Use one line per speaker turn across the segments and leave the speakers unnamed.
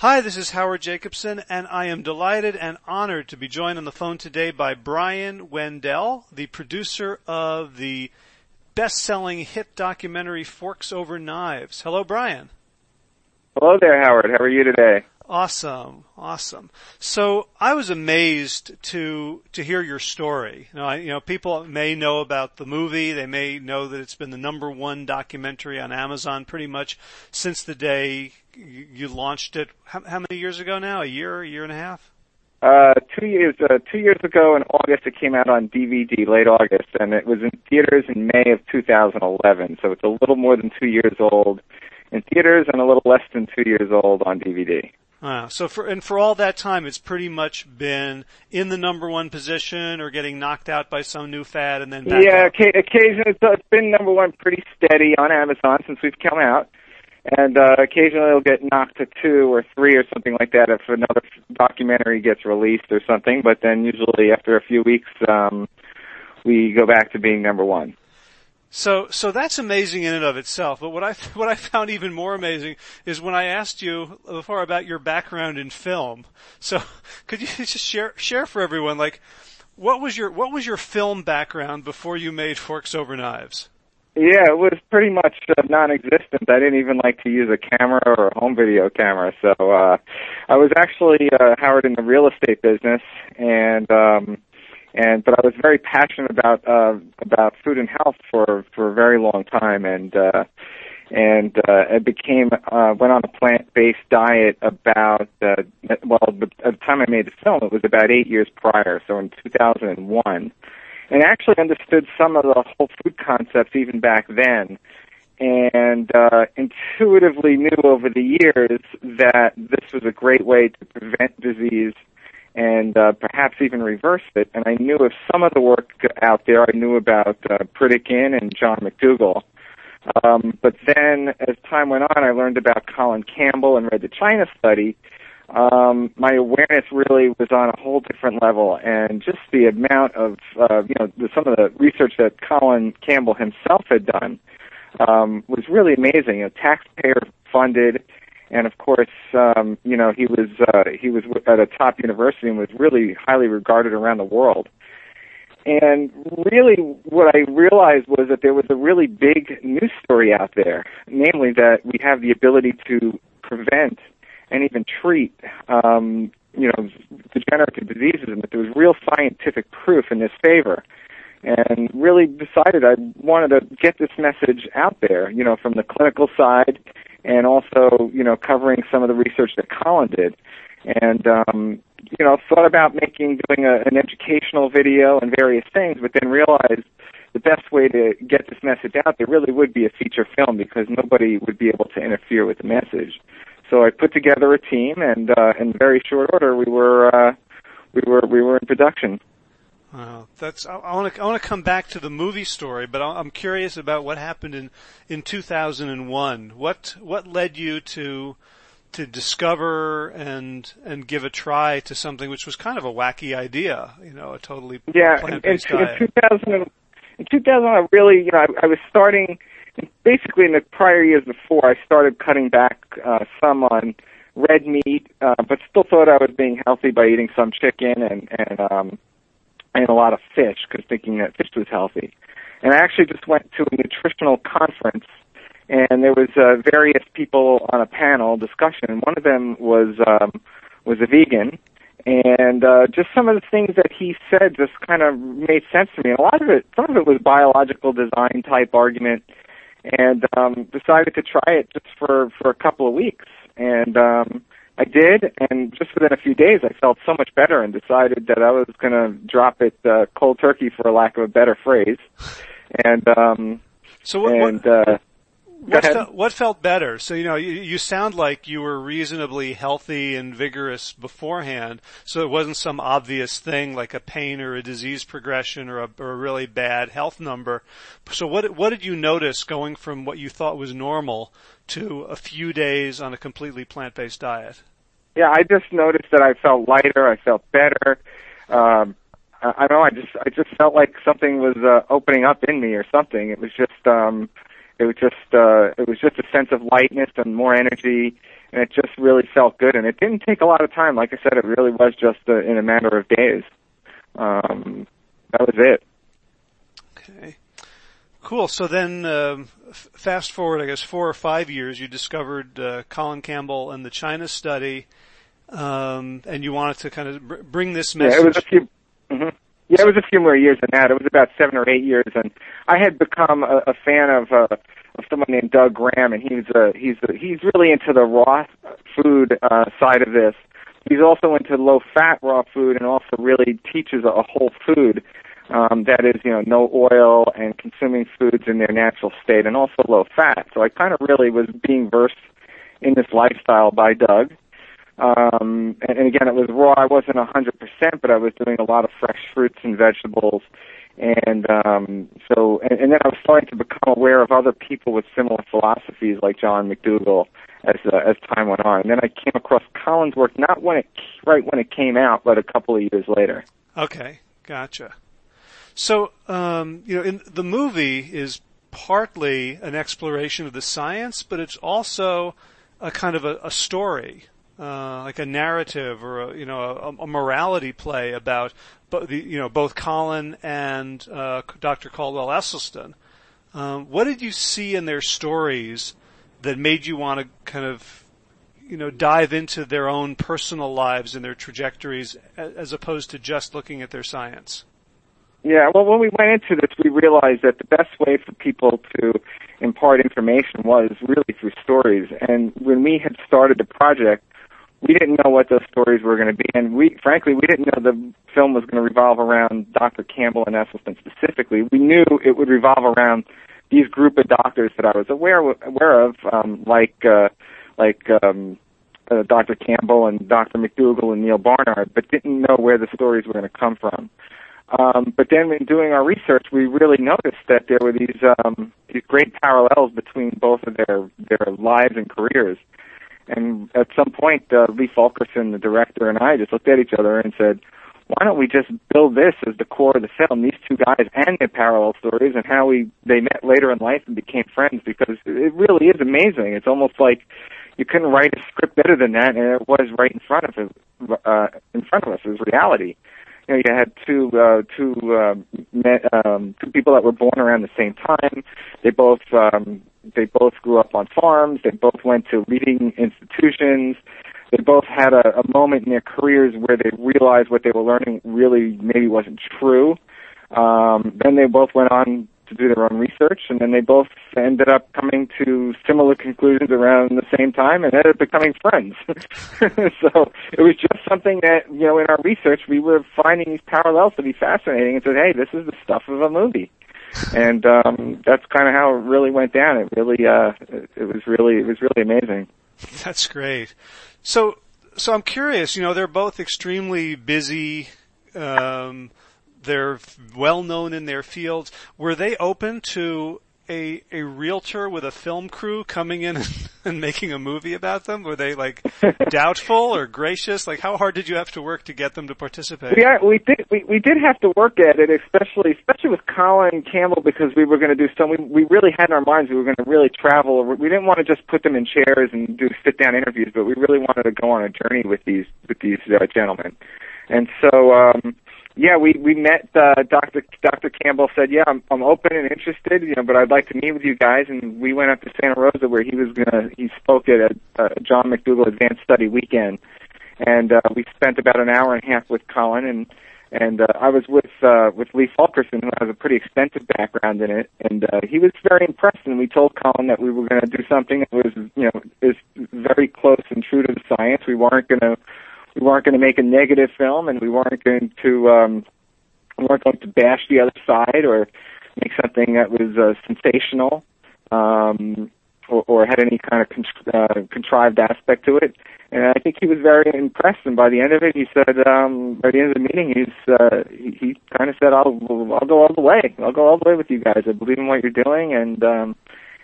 Hi, this is Howard Jacobson, and I am delighted and honored to be joined on the phone today by Brian Wendel, the producer of the best-selling hit documentary Forks Over Knives. Hello, Brian.
Hello there, Howard. How are you today?
Awesome, awesome. So I was amazed to to hear your story. You know, I, you know, people may know about the movie. They may know that it's been the number one documentary on Amazon pretty much since the day you launched it. How, how many years ago now? A year, a year and a half?
Uh, two years, uh, two years ago in August, it came out on DVD, late August, and it was in theaters in May of 2011. So it's a little more than two years old in theaters and a little less than two years old on DVD.
Wow. So for and for all that time, it's pretty much been in the number one position or getting knocked out by some new fad, and then back
yeah,
up.
occasionally it's been number one pretty steady on Amazon since we've come out, and uh, occasionally it'll get knocked to two or three or something like that if another documentary gets released or something. But then usually after a few weeks, um, we go back to being number one.
So, so that's amazing in and of itself. But what I what I found even more amazing is when I asked you before about your background in film. So, could you just share share for everyone like what was your what was your film background before you made Forks Over Knives?
Yeah, it was pretty much uh, non-existent. I didn't even like to use a camera or a home video camera. So uh, I was actually uh, Howard in the real estate business, and um, and but I was very passionate about uh, about food and health for for a very long time, and uh, and uh, it became uh, went on a plant based diet about uh, well the, at the time I made the film it was about eight years prior, so in 2001, and actually understood some of the whole food concepts even back then. And uh, intuitively knew over the years that this was a great way to prevent disease and uh, perhaps even reverse it. And I knew of some of the work out there. I knew about uh, Pritikin and John McDougall. Um, but then, as time went on, I learned about Colin Campbell and read the China study. Um, my awareness really was on a whole different level, and just the amount of, uh, you know, the, some of the research that Colin Campbell himself had done um, was really amazing. You know, taxpayer funded, and of course, um, you know, he was uh, he was at a top university and was really highly regarded around the world. And really, what I realized was that there was a really big news story out there, namely that we have the ability to prevent and even treat, um, you know, degenerative diseases, and that there was real scientific proof in this favor. And really decided I wanted to get this message out there, you know, from the clinical side and also, you know, covering some of the research that Colin did. And, um, you know, thought about making, doing a, an educational video and various things, but then realized the best way to get this message out there really would be a feature film because nobody would be able to interfere with the message. So I put together a team, and uh, in very short order, we were uh, we were we were in production.
Wow, that's. I want to. I want to come back to the movie story, but I'm curious about what happened in in 2001. What what led you to to discover and and give a try to something which was kind of a wacky idea, you know, a totally
yeah. in,
diet.
in 2000, in 2000, I really, you know, I, I was starting. Basically, in the prior years before, I started cutting back uh, some on red meat, uh, but still thought I was being healthy by eating some chicken and and um, and a lot of fish because thinking that fish was healthy. And I actually just went to a nutritional conference, and there was uh, various people on a panel discussion. And one of them was um, was a vegan, and uh, just some of the things that he said just kind of made sense to me. And a lot of it, some of it was biological design type argument, and um, decided to try it just for for a couple of weeks. And um, I did, and just within a few days, I felt so much better and decided that I was going to drop it uh, cold turkey, for lack of a better phrase. And um,
so what,
and
what,
uh,
what, felt, what felt better? So you know, you, you sound like you were reasonably healthy and vigorous beforehand. So it wasn't some obvious thing like a pain or a disease progression or a, or a really bad health number. So what what did you notice going from what you thought was normal to a few days on a completely plant-based diet?
yeah, I just noticed that I felt lighter. I felt better. Um, I, I don't know. I just I just felt like something was uh, opening up in me or something. It was just um, it was just uh, it was just a sense of lightness and more energy and it just really felt good. And it didn't take a lot of time. Like I said, it really was just uh, in a matter of days. Um, that was it.
Okay. Cool. So then, um, f- fast forward, I guess, four or five years, you discovered uh, Colin Campbell and the China study, um, and you wanted to kind of br- bring this message.
Yeah, it was a few. Mm-hmm. Yeah, it was a few more years than that. It was about seven or eight years, and I had become a, a fan of uh, of someone named Doug Graham, and he's uh, he's uh, he's really into the raw food uh, side of this. He's also into low fat raw food, and also really teaches a, a whole food um, that is, you know, no oil and consuming foods in their natural state, and also low fat. So I kind of really was being versed in this lifestyle by Doug. Um, and, and again, it was raw. I wasn't hundred percent, but I was doing a lot of fresh fruits and vegetables. And um, so, and, and then I was starting to become aware of other people with similar philosophies, like John McDougall, as uh, as time went on. And then I came across Colin's work, not when it right when it came out, but a couple of years later.
Okay, gotcha. So, um, you know, in the movie is partly an exploration of the science, but it's also a kind of a, a story, uh, like a narrative or a, you know a, a morality play about, bo- the, you know, both Colin and uh, Dr. Caldwell Esselstyn. Um, what did you see in their stories that made you want to kind of, you know, dive into their own personal lives and their trajectories as opposed to just looking at their science?
Yeah, well, when we went into this, we realized that the best way for people to impart information was really through stories. And when we had started the project, we didn't know what those stories were going to be, and we, frankly, we didn't know the film was going to revolve around Dr. Campbell and Esselstyn specifically. We knew it would revolve around these group of doctors that I was aware aware of, um, like uh, like um, uh, Dr. Campbell and Dr. McDougall and Neal Barnard, but didn't know where the stories were going to come from. Um, but then in doing our research, we really noticed that there were these um, these great parallels between both of their their lives and careers. And at some point, uh, Lee Fulkerson, the director, and I just looked at each other and said, "Why don't we just build this as the core of the film? These two guys and their parallel stories, and how we they met later in life and became friends. Because it really is amazing. It's almost like you couldn't write a script better than that, and it was right in front of us, uh, in front of us as reality." You know, you had two uh, two uh, men, um, two people that were born around the same time. They both um, they both grew up on farms. They both went to leading institutions. They both had a, a moment in their careers where they realized what they were learning really maybe wasn't true. Um, then they both went on to do their own research, and then they both ended up coming to similar conclusions around the same time and ended up becoming friends. so it was just something that, you know, in our research, we were finding these parallels to be fascinating and said, hey, this is the stuff of a movie. and um that's kind of how it really went down. It really uh it was really it was really amazing.
That's great. So so I'm curious, you know, they're both extremely busy um they're well known in their fields. Were they open to a a realtor with a film crew coming in and making a movie about them? Were they like doubtful or gracious? Like how hard did you have to work to get them to participate?
We are, we did we, we did have to work at it, especially especially with Colin Campbell because we were going to do some. We we really had in our minds we were going to really travel. We didn't want to just put them in chairs and do sit down interviews, but we really wanted to go on a journey with these with these uh, gentlemen. And so um, yeah, we we met uh, Dr. Dr. Campbell said, "Yeah, I'm I'm open and interested, you know, but I'd like to meet with you guys." And we went up to Santa Rosa where he was gonna he spoke at a uh, John McDougall Advanced Study Weekend, and uh, we spent about an hour and a half with Colin and and uh, I was with uh, with Lee Fulkerson, who has a pretty extensive background in it, and uh, he was very impressed. And we told Colin that we were going to do something that was, you know, is very close and true to the science. We weren't going to we weren't going to make a negative film, and we weren't going to um, we weren't going to bash the other side or make something that was uh, sensational um, or, or had any kind of con- uh, contrived aspect to it. And I think he was very impressed. And by the end of it, he said, um, by the end of the meeting, he's uh, he, he kind of said, "I'll I'll go all the way. I'll go all the way with you guys. I believe in what you're doing." And um,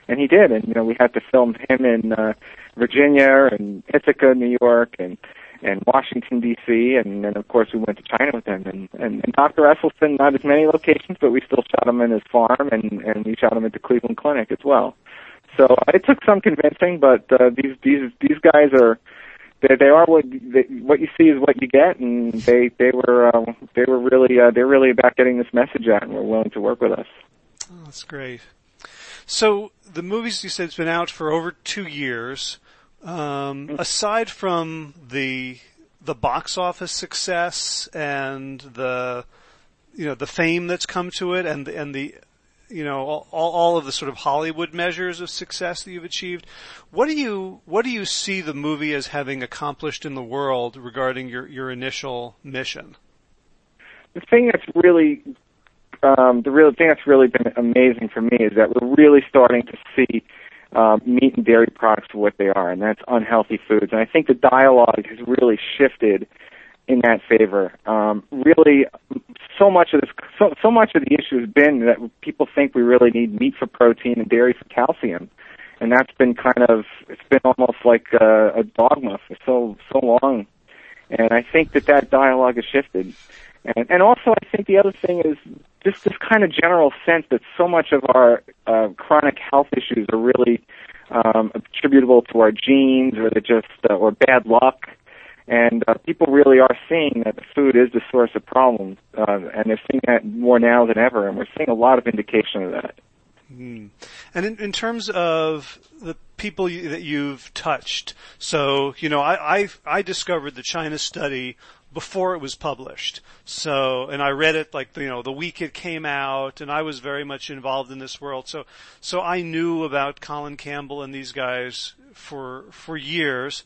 and he did. And you know, we had to film him in uh, Virginia and Ithaca, New York, and and Washington D.C. and then of course we went to China with him and and, and Dr. Esselstyn not as many locations but we still shot him in his farm and and we shot him at the Cleveland Clinic as well. So uh, it took some convincing, but uh, these these these guys are they they are what they, what you see is what you get, and they they were uh, they were really uh, they're really about getting this message out, and were willing to work with us.
Oh, that's great. So the movies you said it's been out for over two years. Um, aside from the the box office success and the you know the fame that's come to it, and and the you know all, all of the sort of Hollywood measures of success that you've achieved, what do you what do you see the movie as having accomplished in the world regarding your your initial mission?
the thing that's really um, the real thing that's really been amazing for me is that we're really starting to see um, meat and dairy products for what they are, and that's unhealthy foods. And I think the dialogue has really shifted in that favor. Um, really, so much of this, so, so much of the issue has been that people think we really need meat for protein and dairy for calcium, and that's been kind of it's been almost like a, a dogma for so so long. And I think that that dialogue has shifted. And, and also, I think the other thing is just this kind of general sense that so much of our uh, chronic health issues are really um, attributable to our genes, or that just uh, or bad luck. And uh, people really are seeing that food is the source of problems, uh, and they're seeing that more now than ever. And we're seeing a lot of indication of that.
Hmm. And in, in terms of the people you, that you've touched, so you know, I I, I discovered the China study before it was published. So, and I read it like you know the week it came out, and I was very much involved in this world. So, so I knew about Colin Campbell and these guys for for years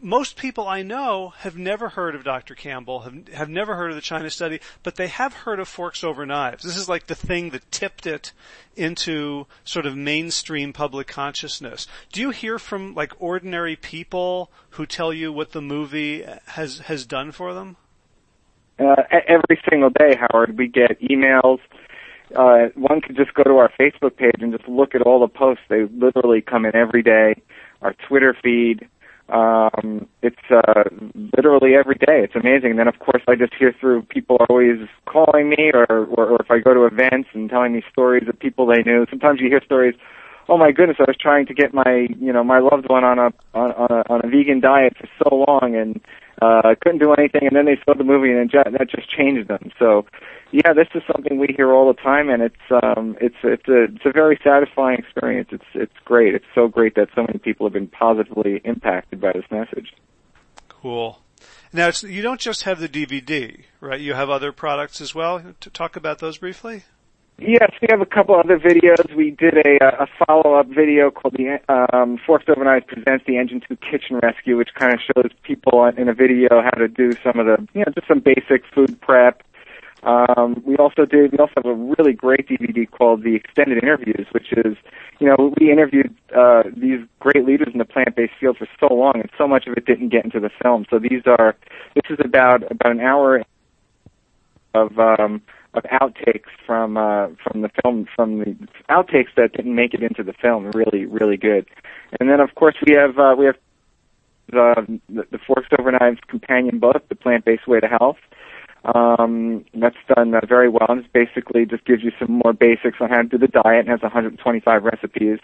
most people I know have never heard of Dr. Campbell, have, have never heard of the China study, but they have heard of forks over knives. This is like the thing that tipped it into sort of mainstream public consciousness. Do you hear from like ordinary people who tell you what the movie has, has done for them?
Uh, every single day, Howard, we get emails. Uh, one could just go to our Facebook page and just look at all the posts. They literally come in every day. Our Twitter feed. Um, it's uh, literally every day. It's amazing. And then, of course, I just hear through people always calling me, or, or, or if I go to events and telling me stories of people they knew. Sometimes you hear stories. Oh my goodness! I was trying to get my, you know, my loved one on a on, on a on a vegan diet for so long, and uh, couldn't do anything. And then they saw the movie, and that just changed them. So, yeah, this is something we hear all the time, and it's um, it's it's a it's a very satisfying experience. It's it's great. It's so great that so many people have been positively impacted by this message.
Cool. Now, it's, you don't just have the DVD, right? You have other products as well. To talk about those briefly.
Yes, we have a couple other videos. We did a, a follow-up video called the um, Forks Over Knives Presents the Engine 2 Kitchen Rescue, which kind of shows people in a video how to do some of the, you know, just some basic food prep. Um, we also did. We also have a really great DVD called the Extended Interviews, which is, you know, we interviewed uh, these great leaders in the plant-based field for so long, and so much of it didn't get into the film. So these are. This is about about an hour of um, of outtakes from uh, from the film from the outtakes that didn't make it into the film. Really, really good. And then of course we have uh, we have the, the Forks Over Knives companion book, The Plant Based Way to Health. Um, that's done uh, very well, and it's basically just gives you some more basics on how to do the diet, and has 125 recipes.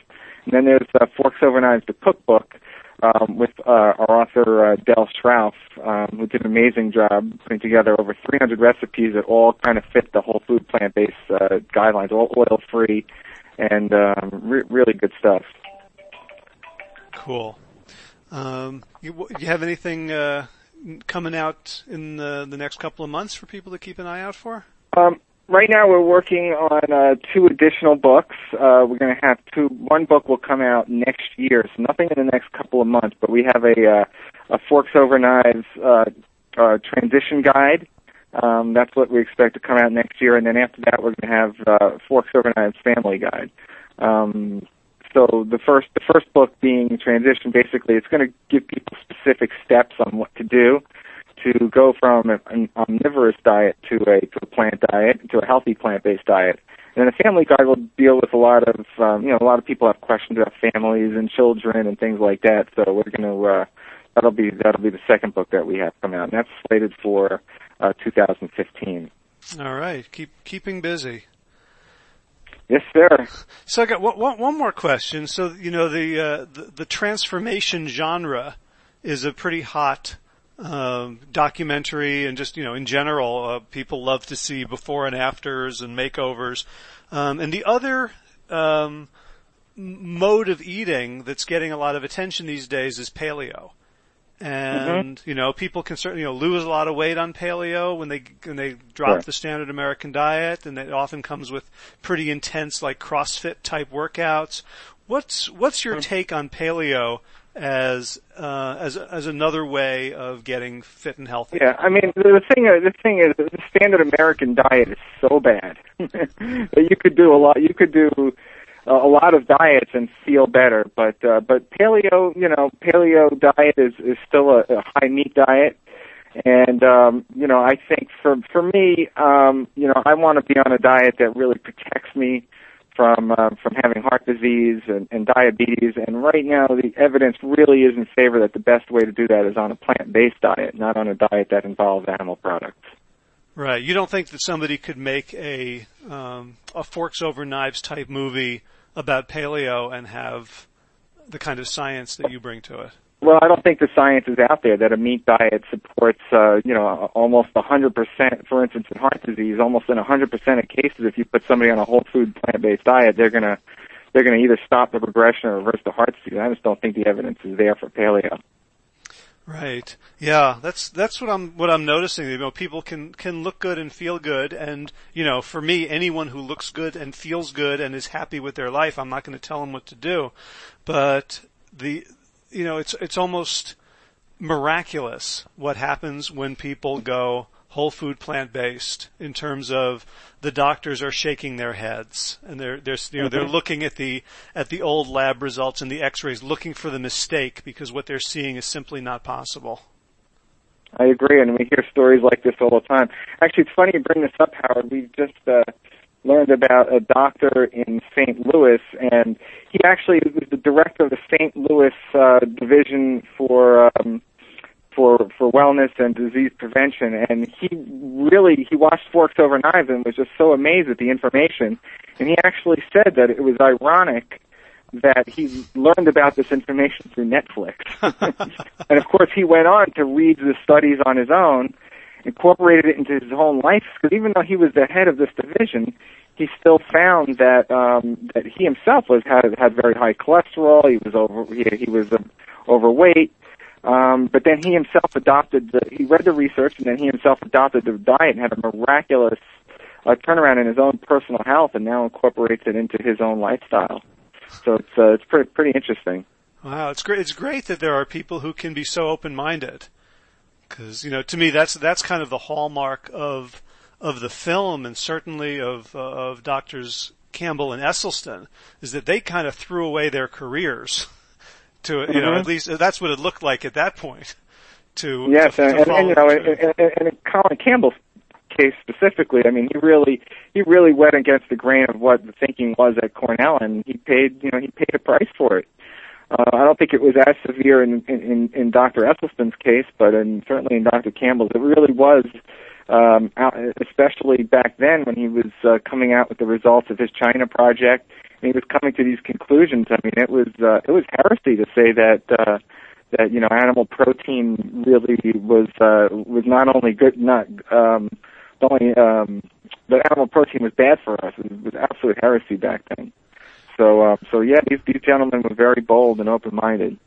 And then there's uh, Forks Over Knives, the cookbook, um, with uh, our author uh, Del Sroufe, um, who did an amazing job putting together over 300 recipes that all kind of fit the whole food plant-based uh, guidelines, all oil-free, and um, re- really good stuff.
Cool. Um, you, you have anything uh, coming out in the, the next couple of months for people to keep an eye out for?
Um, right now, we're working on uh, two additional books. Uh, we're going to have two. One book will come out next year, so nothing in the next couple of months. But we have a uh, a forks over knives uh, uh, transition guide. Um, that's what we expect to come out next year, and then after that, we're going to have uh, forks over knives family guide. Um, so the first the first book being transition, basically, it's going to give people specific steps on what to do to go from an omnivorous diet to a to a plant diet to a healthy plant-based diet. And the family guide will deal with a lot of um, you know a lot of people have questions about families and children and things like that. So we're going to uh, that'll be that'll be the second book that we have come out, and that's slated for uh, 2015.
All right, keep keeping busy.
Yes, sir.
So I got one, one more question. So you know the, uh, the the transformation genre is a pretty hot um, documentary, and just you know in general, uh, people love to see before and afters and makeovers. Um, and the other um, mode of eating that's getting a lot of attention these days is paleo. And mm-hmm. you know, people can certainly you know lose a lot of weight on paleo when they when they drop sure. the standard American diet, and it often comes with pretty intense like CrossFit type workouts. What's what's your mm-hmm. take on paleo as uh, as as another way of getting fit and healthy?
Yeah, I mean the thing the thing is the standard American diet is so bad that you could do a lot. You could do a lot of diets and feel better. But uh, but paleo, you know, paleo diet is is still a, a high meat diet. And um, you know, I think for for me, um, you know, I want to be on a diet that really protects me from uh, from having heart disease and, and diabetes. And right now, the evidence really is in favor that the best way to do that is on a plant-based diet, not on a diet that involves animal products.
Right. You don't think that somebody could make a um, a forks over knives type movie about paleo and have the kind of science that you bring to it?
Well, I don't think the science is out there that a meat diet supports, uh, you know, almost 100%, for instance, in heart disease, almost in 100% of cases, if you put somebody on a whole food plant-based diet, they're gonna, they're gonna either stop the progression or reverse the heart disease. I just don't think the evidence is there for paleo.
Right. Yeah, that's that's what I'm what I'm noticing. You know, people can can look good and feel good, and you know, for me, anyone who looks good and feels good and is happy with their life, I'm not going to tell them what to do. But the, you know, it's it's almost miraculous what happens when people go whole food plant based in terms of the doctors are shaking their heads and they're they're you know they're looking at the at the old lab results and the x-rays looking for the mistake because what they're seeing is simply not possible.
I agree and we hear stories like this all the time. Actually it's funny you bring this up Howard. We just uh learned about a doctor in St. Louis and he actually was the director of the St. Louis uh division for um for for wellness and disease prevention and he really he watched forks over knives and was just so amazed at the information and he actually said that it was ironic that he learned about this information through Netflix and of course he went on to read the studies on his own incorporated it into his own life because even though he was the head of this division he still found that um that he himself was had had very high cholesterol he was over he, he was uh, overweight um, but then he himself adopted the, he read the research and then he himself adopted the diet and had a miraculous uh, turnaround in his own personal health and now incorporates it into his own lifestyle. So it's, uh, it's pretty, pretty interesting.
Wow, it's great. It's great that there are people who can be so open-minded. Cause, you know, to me that's, that's kind of the hallmark of, of the film and certainly of, uh, of doctors Campbell and Esselstyn is that they kind of threw away their careers to you mm-hmm. know at least that's what it looked like at that point. To
yes,
to,
and, and, and you know, and, and, and in Colin Campbell's case specifically, I mean, he really he really went against the grain of what the thinking was at Cornell, and he paid you know he paid a price for it. Uh, I don't think it was as severe in in, in Dr. Esselstyn's case, but in, certainly in Dr. Campbell's, it really was. Um, out, especially back then when he was uh, coming out with the results of his China project and he was coming to these conclusions. I mean, it was uh, it was heresy to say that uh, that you know animal protein really was uh, was not only good, not um, only um, that animal protein was bad for us. It was absolute heresy back then. So uh, so yeah, these these gentlemen were very bold and open minded.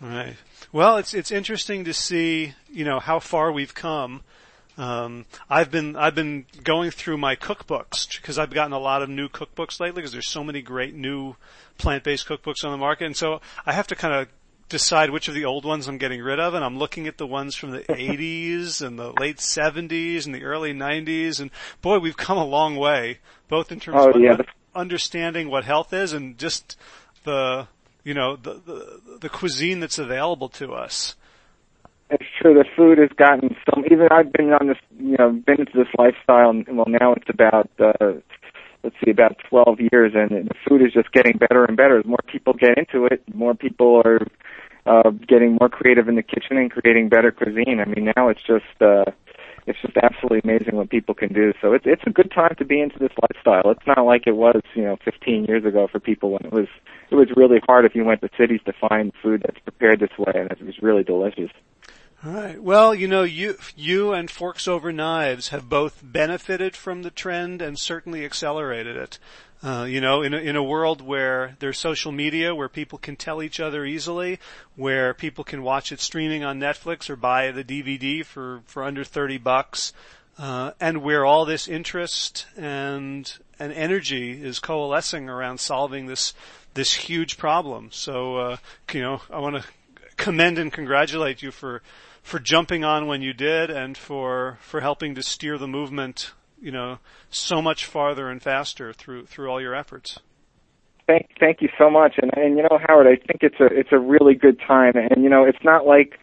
Right. Well, it's it's interesting to see you know how far we've come um, I've been I've been going through my cookbooks because I've gotten a lot of new cookbooks lately because there's so many great new plant-based cookbooks on the market, and so I have to kind of decide which of the old ones I'm getting rid of, and I'm looking at the ones from the 80s and the late 70s and the early 90s, and boy, we've come a long way, both in terms oh, of yeah. Understanding what health is and just the you know the, the the cuisine that's available to us.
It's true. The food has gotten some. Even I've been on this, you know, been into this lifestyle, and well, now it's about, uh, let's see, about 12 years, and, the food is just getting better and better. As more people get into it, more people are uh, getting more creative in the kitchen and creating better cuisine. I mean, now it's just, uh, it's just absolutely amazing what people can do. So it's it's a good time to be into this lifestyle. It's not like it was, you know, 15 years ago for people when it was it was really hard if you went to cities to find food that's prepared this way, and it was really delicious.
All right. Well, you know, you you and Forks Over Knives have both benefited from the trend and certainly accelerated it. Uh, you know, in a, in a world where there's social media, where people can tell each other easily, where people can watch it streaming on Netflix or buy the DVD for, for under 30 bucks, uh, and where all this interest and, and energy is coalescing around solving this, this huge problem. So, uh, you know, I want to commend and congratulate you for, for jumping on when you did and for, for helping to steer the movement you know, so much farther and faster through through all your efforts.
Thank thank you so much, and and you know, Howard, I think it's a it's a really good time, and you know, it's not like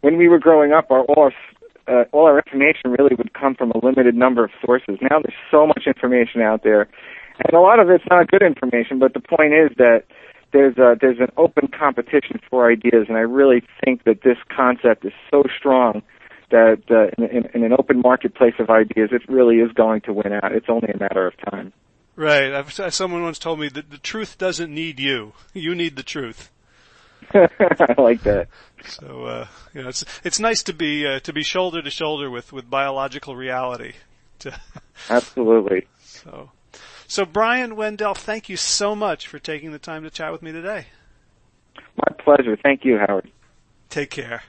when we were growing up, our all our uh, all our information really would come from a limited number of sources. Now there's so much information out there, and a lot of it's not good information. But the point is that there's a, there's an open competition for ideas, and I really think that this concept is so strong that uh, in, in an open marketplace of ideas, it really is going to win out. It's only a matter of time.
Right. I've, someone once told me that the truth doesn't need you. You need the truth.
I like that.
So uh, you know, it's it's nice to be uh, to be shoulder to shoulder with with biological reality.
Absolutely.
So, so Brian Wendel, thank you so much for taking the time to chat with me today.
My pleasure. Thank you, Howard.
Take care.